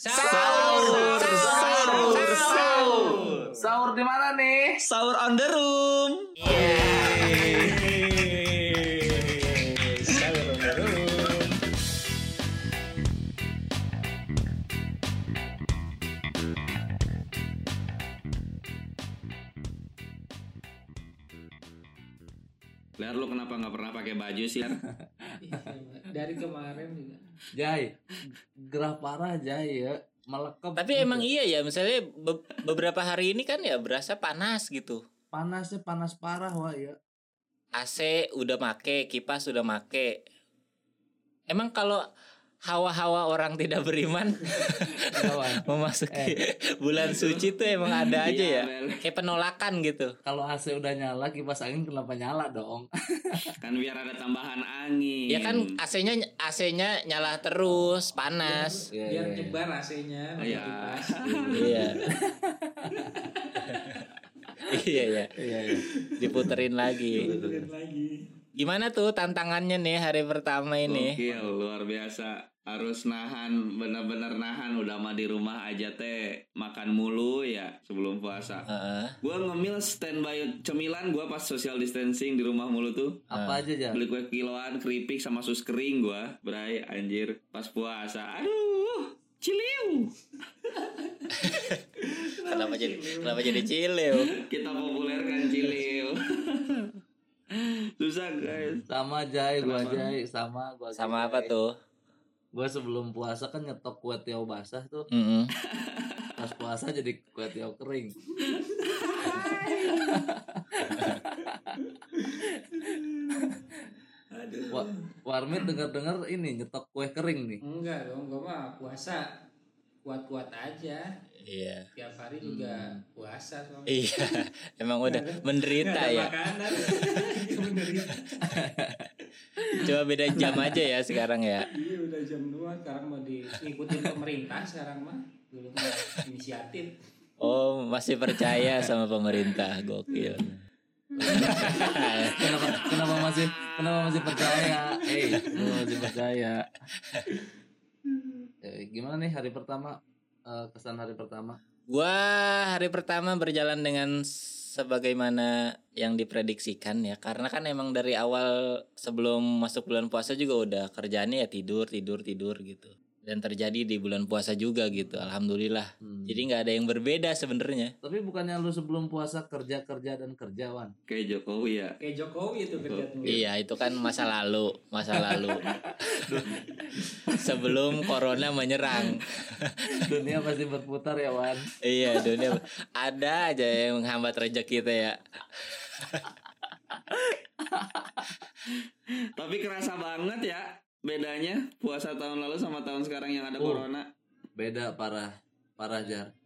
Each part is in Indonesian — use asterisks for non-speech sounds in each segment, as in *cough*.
Sahur, sahur, sahur. Sahur di mana nih? Sahur on the room. Sahur on the room. Ler lu kenapa nggak pernah pakai baju sih? *laughs* Dari kemarin juga Jai, gerah parah Jai ya. Melekep. Tapi gitu. emang iya ya, misalnya be- beberapa hari ini kan ya berasa panas gitu. panasnya panas parah wah ya. AC udah make, kipas udah make. Emang kalau hawa-hawa orang tidak beriman *laughs* memasuki bulan suci tuh emang ada aja Iya, ya. Bel. Kayak penolakan gitu. Kalau AC udah nyala, kipas angin kenapa nyala dong? *laughs* Kan biar ada tambahan angin. Ya kan AC-nya AC-nya nyala terus, panas. Iya, biar iya, iya. nyebar AC-nya Iya. kipas. Iya. *laughs* iya ya, Iya, iya. diputerin lagi. Benerin lagi Gimana tuh tantangannya nih hari pertama ini? Gokil, luar biasa. Harus nahan, bener-bener nahan. Udah mah di rumah aja teh makan mulu ya sebelum puasa. Heeh. Gua ngemil standby cemilan gua pas social distancing di rumah mulu tuh. Apa aja Jar? Beli kue kiloan, keripik sama sus kering gua, bray anjir pas puasa. Aduh, ciliu. *laughs* Kenapa jadi kenapa jadi cileu? *laughs* Kita populerkan ciliu. *laughs* Susah guys. Sama Jai, gua Jai, sama gua. Sama apa tuh? Gua sebelum puasa kan nyetok kue tiaw basah tuh. Mm-mm. *laughs* Pas puasa jadi kue tiaw kering. *laughs* aduh Wa Warmit dengar-dengar ini nyetok kue kering nih. enggak dong gua mah puasa kuat-kuat aja Iya. tiap hari juga puasa soalnya Iya. *laughs* Emang udah menderita Nggak ada ya. makanan *laughs* menderita Cuma beda jam aja ya sekarang ya. iya udah jam 2 sekarang mau di ngikutin pemerintah sekarang mah dulu mah inisiatif Oh, masih percaya sama pemerintah. Gokil. Kenapa kenapa masih kenapa masih percaya? Eh, kenapa masih percaya? Eh, gimana nih hari pertama? Eh, kesan hari pertama? Gua hari pertama berjalan dengan sebagaimana yang diprediksikan ya karena kan emang dari awal sebelum masuk bulan puasa juga udah kerjaannya ya tidur tidur tidur gitu dan terjadi di bulan puasa juga gitu alhamdulillah Hmm. jadi nggak ada yang berbeda sebenarnya Tapi bukannya lu sebelum puasa kerja kerja dan kerjawan? Kayak Jokowi ya. kayak Jokowi itu kerja iya itu kan masa lalu masa lalu *laughs* sebelum corona menyerang Dunia pasti berputar ya Wan. iya dunia ada aja yang menghambat rezeki kita ya Tapi kerasa banget ya bedanya puasa tahun lalu sama tahun sekarang yang ada Oh. corona. Beda parah, parah jar.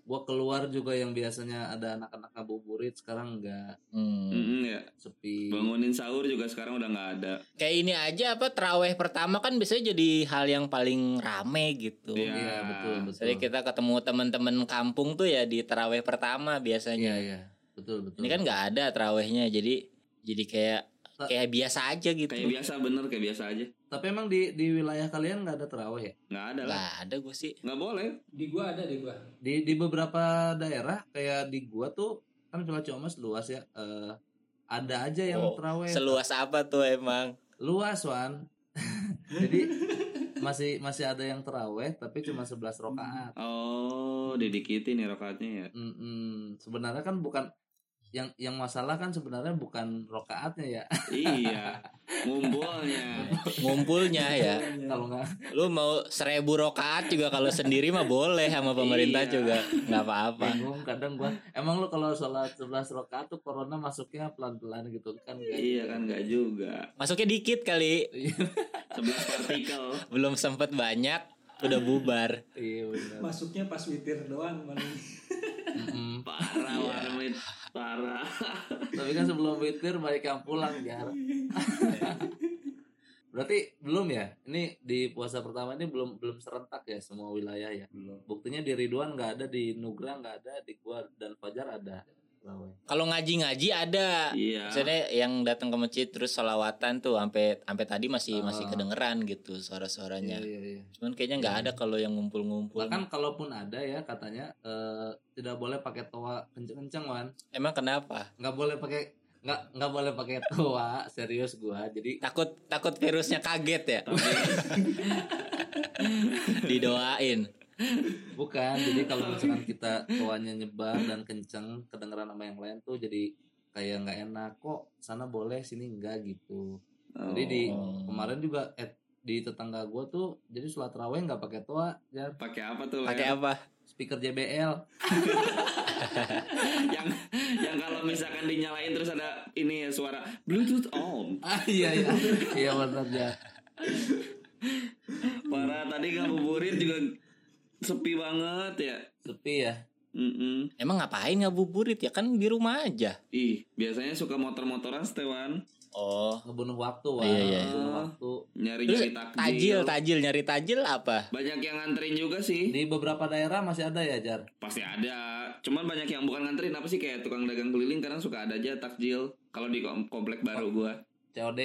Gua keluar juga yang biasanya ada anak-anak ngabuburit sekarang enggak Hmm. Mm-mm, ya. sepi. Bangunin sahur juga sekarang udah nggak ada. kayak ini aja apa teraweh pertama kan biasanya jadi hal yang paling rame gitu. Iya. Iya betul betul. Jadi kita ketemu teman-teman kampung tuh ya di teraweh pertama Iya biasanya. iya betul betul. Ini kan nggak ada terawehnya jadi jadi kayak kayak biasa aja gitu. Kayak biasa bener kayak biasa aja. Tapi emang di di wilayah kalian nggak ada terawih ya? Nggak ada lah. Nggak ada gue sih. Nggak boleh. di gua ada di gua Di di beberapa daerah kayak di gua tuh kan Villa Ciamis luas ya. eh, ada aja yang Oh, terawih. Seluas apa tuh emang? luas Wan. *laughs* Jadi masih masih ada yang terawih tapi cuma 11 rakaat. Oh, didikitin ya rokatnya ya. Mm-mm. Sebenarnya kan bukan yang yang masalah kan sebenarnya bukan rokaatnya ya. iya. *laughs* Ngumpulnya. Ngumpulnya ya. Kalau nggak Lu mau seribu rokaat juga kalau sendiri mah boleh sama pemerintah Iya. juga nggak apa-apa. bingung kadang gua. Emang lu kalau sholat 11 rakaat tuh corona masuknya pelan-pelan gitu kan? nggak? iya kan nggak juga. Masuknya dikit kali. 11 partikel. *laughs* Belum sempet banyak udah bubar. Iya benar. masuknya pas witir doang Mm-mm. Parah warmit. Parah. Tapi kan sebelum witir yang pulang jar. *laughs* Berarti belum ya? Ini di puasa pertama ini belum belum serentak ya semua wilayah ya. belum Buktinya di Ridwan nggak ada, di Nugra nggak ada, di gua dan Fajar ada. Kalau ngaji-ngaji ada. Iya. Maksudnya yang datang ke masjid terus sholawatan tuh sampai sampai tadi masih masih Ah. kedengeran gitu suara-suaranya. Iya, iya, iya. Cuman kayaknya nggak ada kalau yang ngumpul-ngumpul. Bahkan kalaupun ada ya katanya eh, tidak boleh pakai toa kenceng-kenceng wan. Emang kenapa? Nggak boleh pakai nggak nggak boleh pakai toa serius gua. Jadi Takut takut virusnya kaget ya. *laughs* Didoain. Bukan. Jadi kalau misalkan kita toanya nyebar dan kenceng kedengeran sama yang lain tuh jadi kayak nggak enak kok sana boleh sini enggak gitu. Jadi di Oh. kemarin juga eh, di tetangga gua tuh jadi sholat raweh nggak pakai toa ya pakai apa tuh? Pakai apa? speaker JBL *laughs* yang yang kalau misalkan dinyalain terus ada ini ya suara Bluetooth on. *laughs* ah iya iya iya benar ya Para tadi ngabuburit juga sepi banget ya. sepi ya Mm-mm. Emang ngapain ngabuburit ya kan di rumah aja. Ih, biasanya suka motor-motoran Stewan. Oh. ngebunuh waktu wah Iya, iya. ngebunuh waktu Nyari-nyari Terus takjil. tajil, tajil nyari tajil apa? Banyak yang nganterin juga sih. di beberapa daerah masih ada ya jar Pasti ada. Cuman banyak yang bukan nganterin apa sih kayak tukang dagang keliling kadang suka ada aja takjil. Kalau di kom- komplek baru gua. COD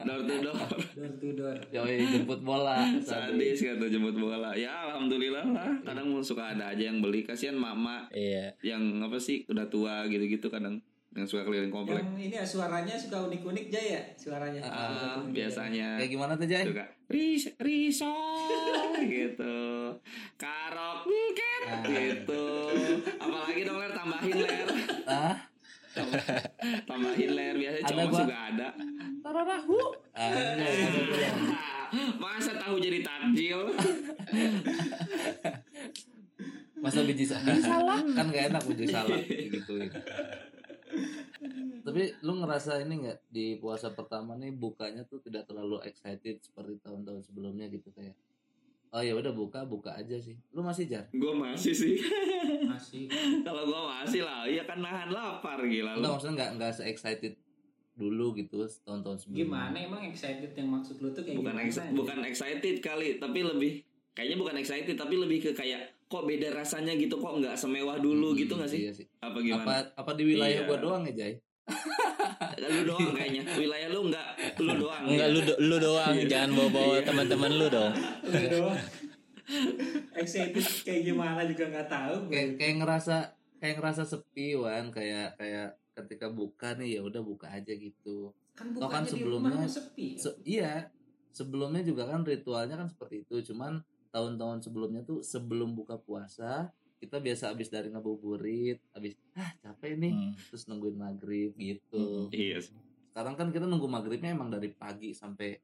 Door to door. door to door yoi jemput bola Sadis kata jemput bola. Ya alhamdulillah lah. Kadang suka ada aja yang beli. Kasihan mama Iya. yang apa sih udah tua gitu-gitu kadang yang suka keliling komplek. yang ini ya suaranya suka unik-unik Jay ya suaranya Ah, biasanya kayak gimana tuh Jay suka ris risol *laughs* gitu karok ket Ah. gitu apalagi dong ler tambahin ler ah tambahin ler biasanya Ada cowok gua. juga ada. Tararahu. Ah iya. *laughs* masa tahu jadi takjil masa biji, sa- biji salah. *laughs* Kan gak enak biji salah gitu. Tapi lu ngerasa ini nggak di puasa pertama nih bukanya tuh tidak terlalu excited seperti tahun-tahun sebelumnya gitu kayak oh ya udah buka buka aja sih. Lu masih jar? Gue masih sih. *laughs* Masih. Kalau gue masih lah. Iya kan nahan lapar gila enggak maksudnya nggak nggak se excited dulu gitu tahun-tahun sebelumnya. Gimana? Emang excited yang maksud lu tuh kayak bukan gimana? ex- bukan excited kali tapi lebih kayaknya bukan excited tapi lebih ke kayak kok beda rasanya gitu kok nggak semewah dulu gitu nggak sih? iya sih. Apa apa gimana? Apa di wilayah Iya. gua doang ya Jay lu doang kayaknya wilayah lu nggak lu doang Enggak ya? lu do- lu doang, jangan bawa-bawa teman-teman lu dong. Lu doang. excited kayak gimana juga nggak tahu gue. kayak kayak ngerasa kayak ngerasa sepi wan kayak kayak ketika buka nih ya udah buka aja gitu kan bukannya kan sebelumnya- mah sepi ya? Se- iya sebelumnya juga kan ritualnya kan seperti itu cuman tahun-tahun sebelumnya tuh sebelum buka puasa kita biasa habis dari ngabuburit habis ah capek nih Hmm. terus nungguin maghrib gitu iya sih. sekarang kan kita nunggu maghribnya emang dari pagi sampai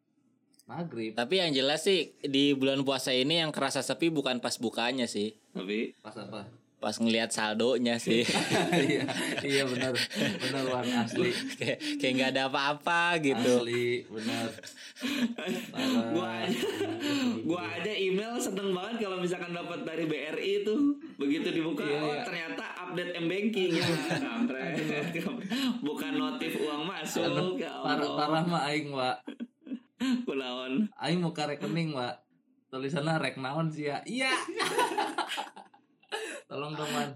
maghrib Tapi yang jelas sih di bulan puasa ini yang kerasa sepi bukan pas bukanya sih, tapi pas apa pas ngelihat saldonya sih. *laughs* iya iya benar benar wan asli. Kayak kayak nggak ada apa-apa gitu. asli benar. Gua aja gua aja email seneng banget kalau misalkan dapat dari BRI itu begitu dibuka Iya, oh iya. ternyata update m banking ya bukan notif uang masuk ya parah parah mah aing wa kunaon aing muka rekening wa tulisannya rek naon sih ya? Iya *laughs* tolong dong man.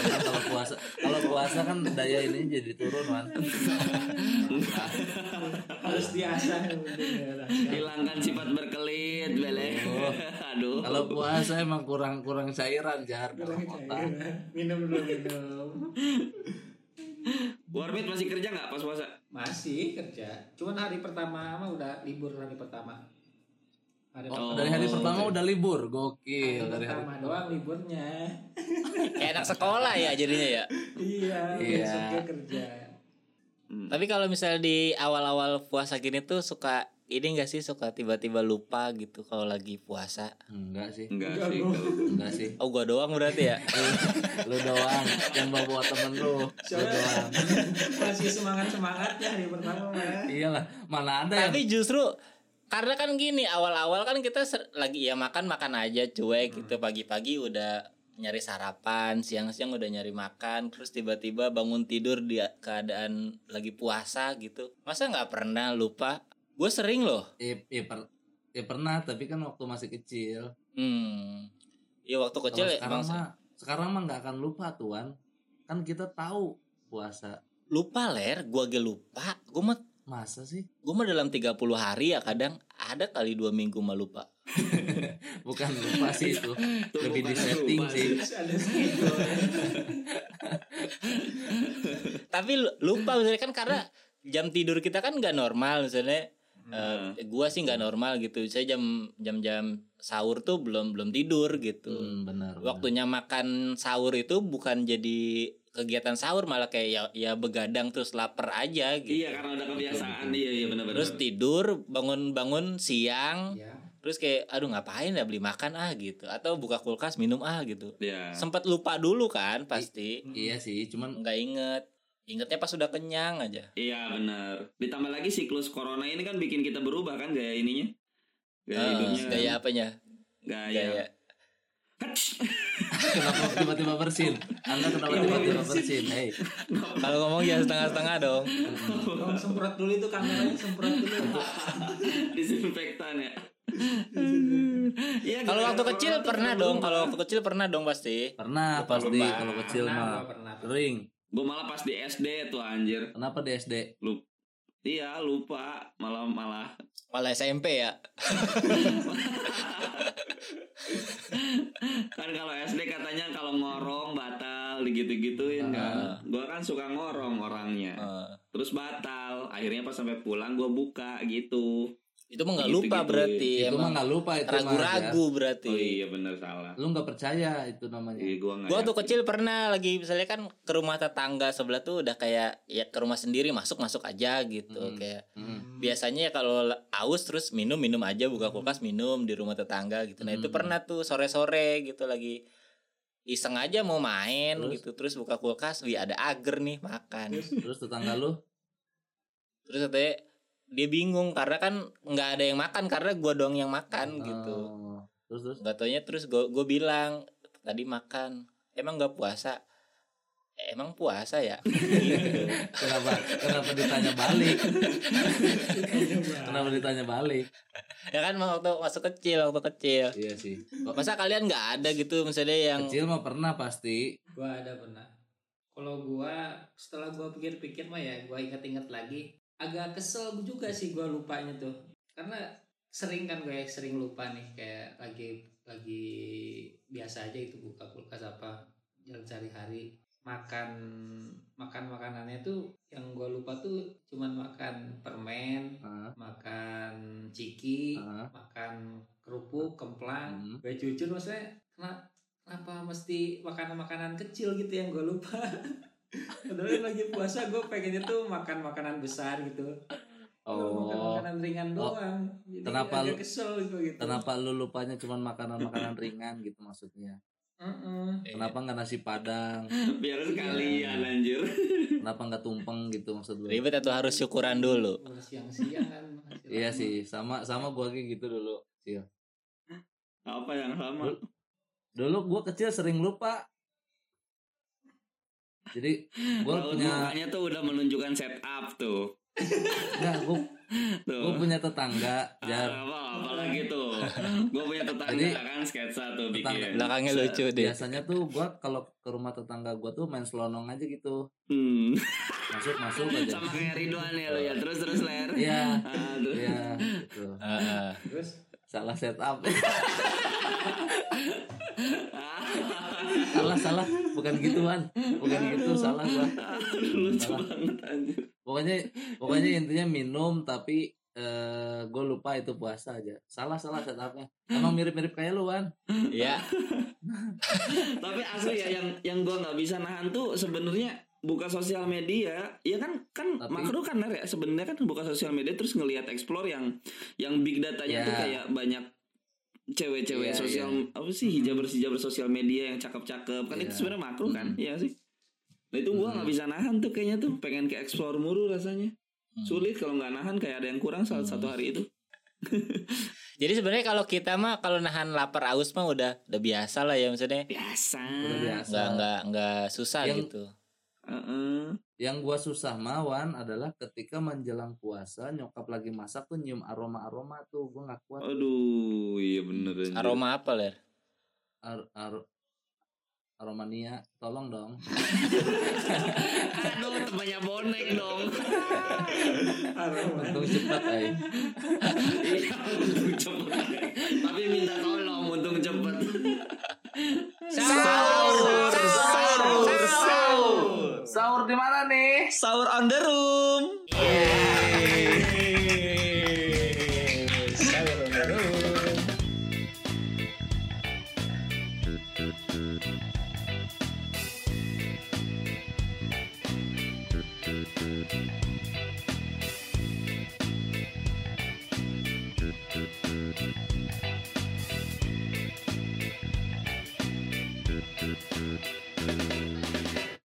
Kalau puasa kalau puasa kan daya ini jadi turun man. Harus diasah. Bener. hilangkan sifat berkelit bele. Oh. aduh. Kalau puasa emang kurang kurang cairan jar. Dalam otak minum dulu minum. Warmit masih kerja nggak pas puasa? Masih kerja. Cuman hari pertama mah udah libur hari pertama hari Oh, dari hari pertama udah libur hari gokil dari hari pertama. doang liburnya. *laughs* Kayak anak sekolah ya jadinya ya. iya Iya. kerja. Hmm. Tapi kalau misalnya di awal-awal puasa gini tuh suka ini enggak sih? Suka tiba-tiba lupa gitu kalau lagi puasa. enggak sih. Enggak Enggak, sih. enggak sih. Oh gua doang berarti ya. lu doang. Yang bawa bawa temen lu. Lu doang. *laughs* masih semangat semangatnya hari pertama mah iyalah mana ada yang Tapi justru karena kan gini awal-awal kan kita ser- lagi ya makan makan aja cuek gitu. Pagi-pagi udah nyari sarapan siang-siang udah nyari makan terus tiba-tiba bangun tidur di keadaan lagi puasa gitu. Masa nggak pernah? Lupa. Gue sering loh. Iya, iya, per- iya pernah tapi kan waktu masih kecil. Hmm. Ya waktu kecil Kalau sekarang emang mah sekarang mah nggak akan lupa tuan. Kan kita tahu puasa. Lupa ler. Gua ge lupa. Gua mah masa sih? Gua mah dalam 30 hari ya kadang ada kali dua minggu mah lupa. *laughs* Bukan lupa sih itu. Lebih di setting sih. *laughs* Tapi lu- lupa misalnya kan karena jam tidur kita kan nggak normal misalnya Nah, eh, gua sih nggak normal gitu. Saya jam jam jam sahur tuh belum belum tidur gitu. Hmm, benar benar. waktunya makan sahur itu bukan jadi kegiatan sahur malah kayak ya, ya begadang terus lapar aja gitu Iya karena udah kebiasaan iya iya benar-benar. terus tidur bangun bangun siang Ya. terus kayak aduh ngapain ya beli makan ah gitu atau buka kulkas minum ah gitu ya. sempat lupa dulu kan pasti iya sih cuman nggak inget ingetnya pas sudah kenyang aja Iya benar. Ditambah lagi siklus corona ini kan bikin kita berubah kan gaya ininya. Gaya Eh, hidupnya. gaya apanya Gaya. gaya kenapa tiba-tiba bersin? Anda kenapa tiba-tiba bersin. hei kalau ngomong jangan setengah-setengah dong. Tolong semprot dulu itu kameranya semprot dulu. Disinfektan ya. Iya, kalau waktu kecil pernah dong kalau waktu kecil pernah dong pasti. Pernah Lupa, pasti kalau kecil Pernah, mah. sering Gue malah pas di SD tuh anjir. kenapa di SD Iya lupa. Malah malah. Malah SMP ya *laughs* kan kalau SD katanya kalau ngorong batal gitu-gituin kan. Gua kan suka ngorong orangnya. Eh, Terus batal. Akhirnya pas sampai pulang gua buka gitu. Itu mah nggak Gitu-gitu. lupa berarti itu mah emang nggak lupa itu mah ragu-ragu berarti Oh iya bener salah. ya. lu nggak percaya itu namanya Iya gua. Gua tuh kecil pernah lagi misalnya kan ke rumah tetangga sebelah tuh udah kayak ya ke rumah sendiri masuk masuk aja gitu Hmm. kayak Hmm. biasanya ya kalau aus terus minum minum aja buka kulkas minum di rumah tetangga gitu nah itu Hmm. pernah tuh sore sore gitu lagi iseng aja mau main Terus? gitu terus buka kulkas wih ada agar nih makan terus tetangga lu terus katanya dia bingung karena kan nggak ada yang makan karena gua doang yang makan gitu. Oh, terus terus? Gak taunya terus gue gue bilang tadi makan emang nggak puasa? Emang puasa ya? Gitu. *laughs* kenapa kenapa ditanya balik? Kenapa ditanya balik? Ya kan waktu masuk kecil waktu kecil. Iya sih. Kok masa kalian nggak ada gitu misalnya yang kecil mah pernah pasti. Gua ada pernah. Kalau gua setelah gua pikir-pikir mah ya gua inget-inget lagi agak kesel juga sih gua lupanya tuh. Karena sering kan gue sering lupa nih kayak lagi lagi biasa aja itu buka kulkas apa jalan sehari-hari makan makan makanannya tuh yang gua lupa tuh cuman makan permen Ah, makan ciki ah. makan kerupuk kemplang Hmm. gue jujur maksudnya kena- kenapa mesti makanan-makanan kecil gitu yang gue lupa *laughs* Padahal lagi puasa gue pengennya tuh makan makanan besar gitu. Oh makan makanan ringan Oh. doang. Jadi Kenapa agak lu- kesel gitu gitu. kenapa lu lupanya cuma makanan-makanan *laughs* ringan gitu maksudnya? Mm-mm. kenapa nggak nasi padang? Biar sekalian anjir. kenapa nggak tumpeng gitu maksud lu? Ribet atau harus syukuran dulu? Siang-siang kan iya sih sama sama gua kayak gitu dulu Sil. Apa yang sama? dulu gua kecil sering lupa jadi gua Raut punya mukanya tuh udah menunjukkan setup tuh. nggak gua, Tuh. gua punya tetangga Ah, jar apa apalagi tuh. Gue punya tetangga Jadi, kan sketsa tuh tetangga- bikin. belakangnya lucu deh biasanya tuh gua kalau ke rumah tetangga gua tuh main selonong aja gitu Hmm. masuk masuk aja Sama kayak Ridwan ya lo ya. Terus terus ler. iya Ah, terus. iya gitu Heeh. terus salah setup. Salah salah. Bukan gituan. Bukan gitu salah gua Lucu Salah. banget anjir. pokoknya pokoknya intinya minum tapi eh gue lupa itu puasa aja. Salah salah setupnya. Emang mirip mirip kayak lu kan ya *laughs* Tapi asli ya yang yang gue nggak bisa nahan tuh sebenarnya buka sosial media ya kan kan Tapi- makro kan ya sebenarnya kan buka sosial media terus ngelihat explore yang yang big datanya Ya. tuh kayak banyak cewek-cewek Iya, sosial apa sih hijaber hijaber sosial media yang cakep-cakep kan Iya. itu sebenarnya makro kan Mm. Iya sih nah itu gua nggak Mm. bisa nahan tuh kayaknya tuh pengen ke explore mulu rasanya Hmm. sulit kalau nggak nahan kayak ada yang kurang saat Hmm. satu hari itu *laughs* jadi sebenarnya kalau kita mah kalau nahan lapar aus mah udah udah biasa lah ya maksudnya biasa udah biasa nggak nggak nggak susah Yang- gitu Heeh. yang gua susah mawan adalah ketika menjelang puasa nyokap lagi masak tuh nyium aroma aroma tuh gua nggak kuat aduh iya bener anjir. aroma apa ler Ar- ar- Aromania, tolong dong. Aduh, temannya bonek dong. Untung cepat ay. Iya, untung cepet. Tapi minta tolong untung cepet. Sahur, sahur, sahur. Sahur di mana nih? Sahur on the room. Sahur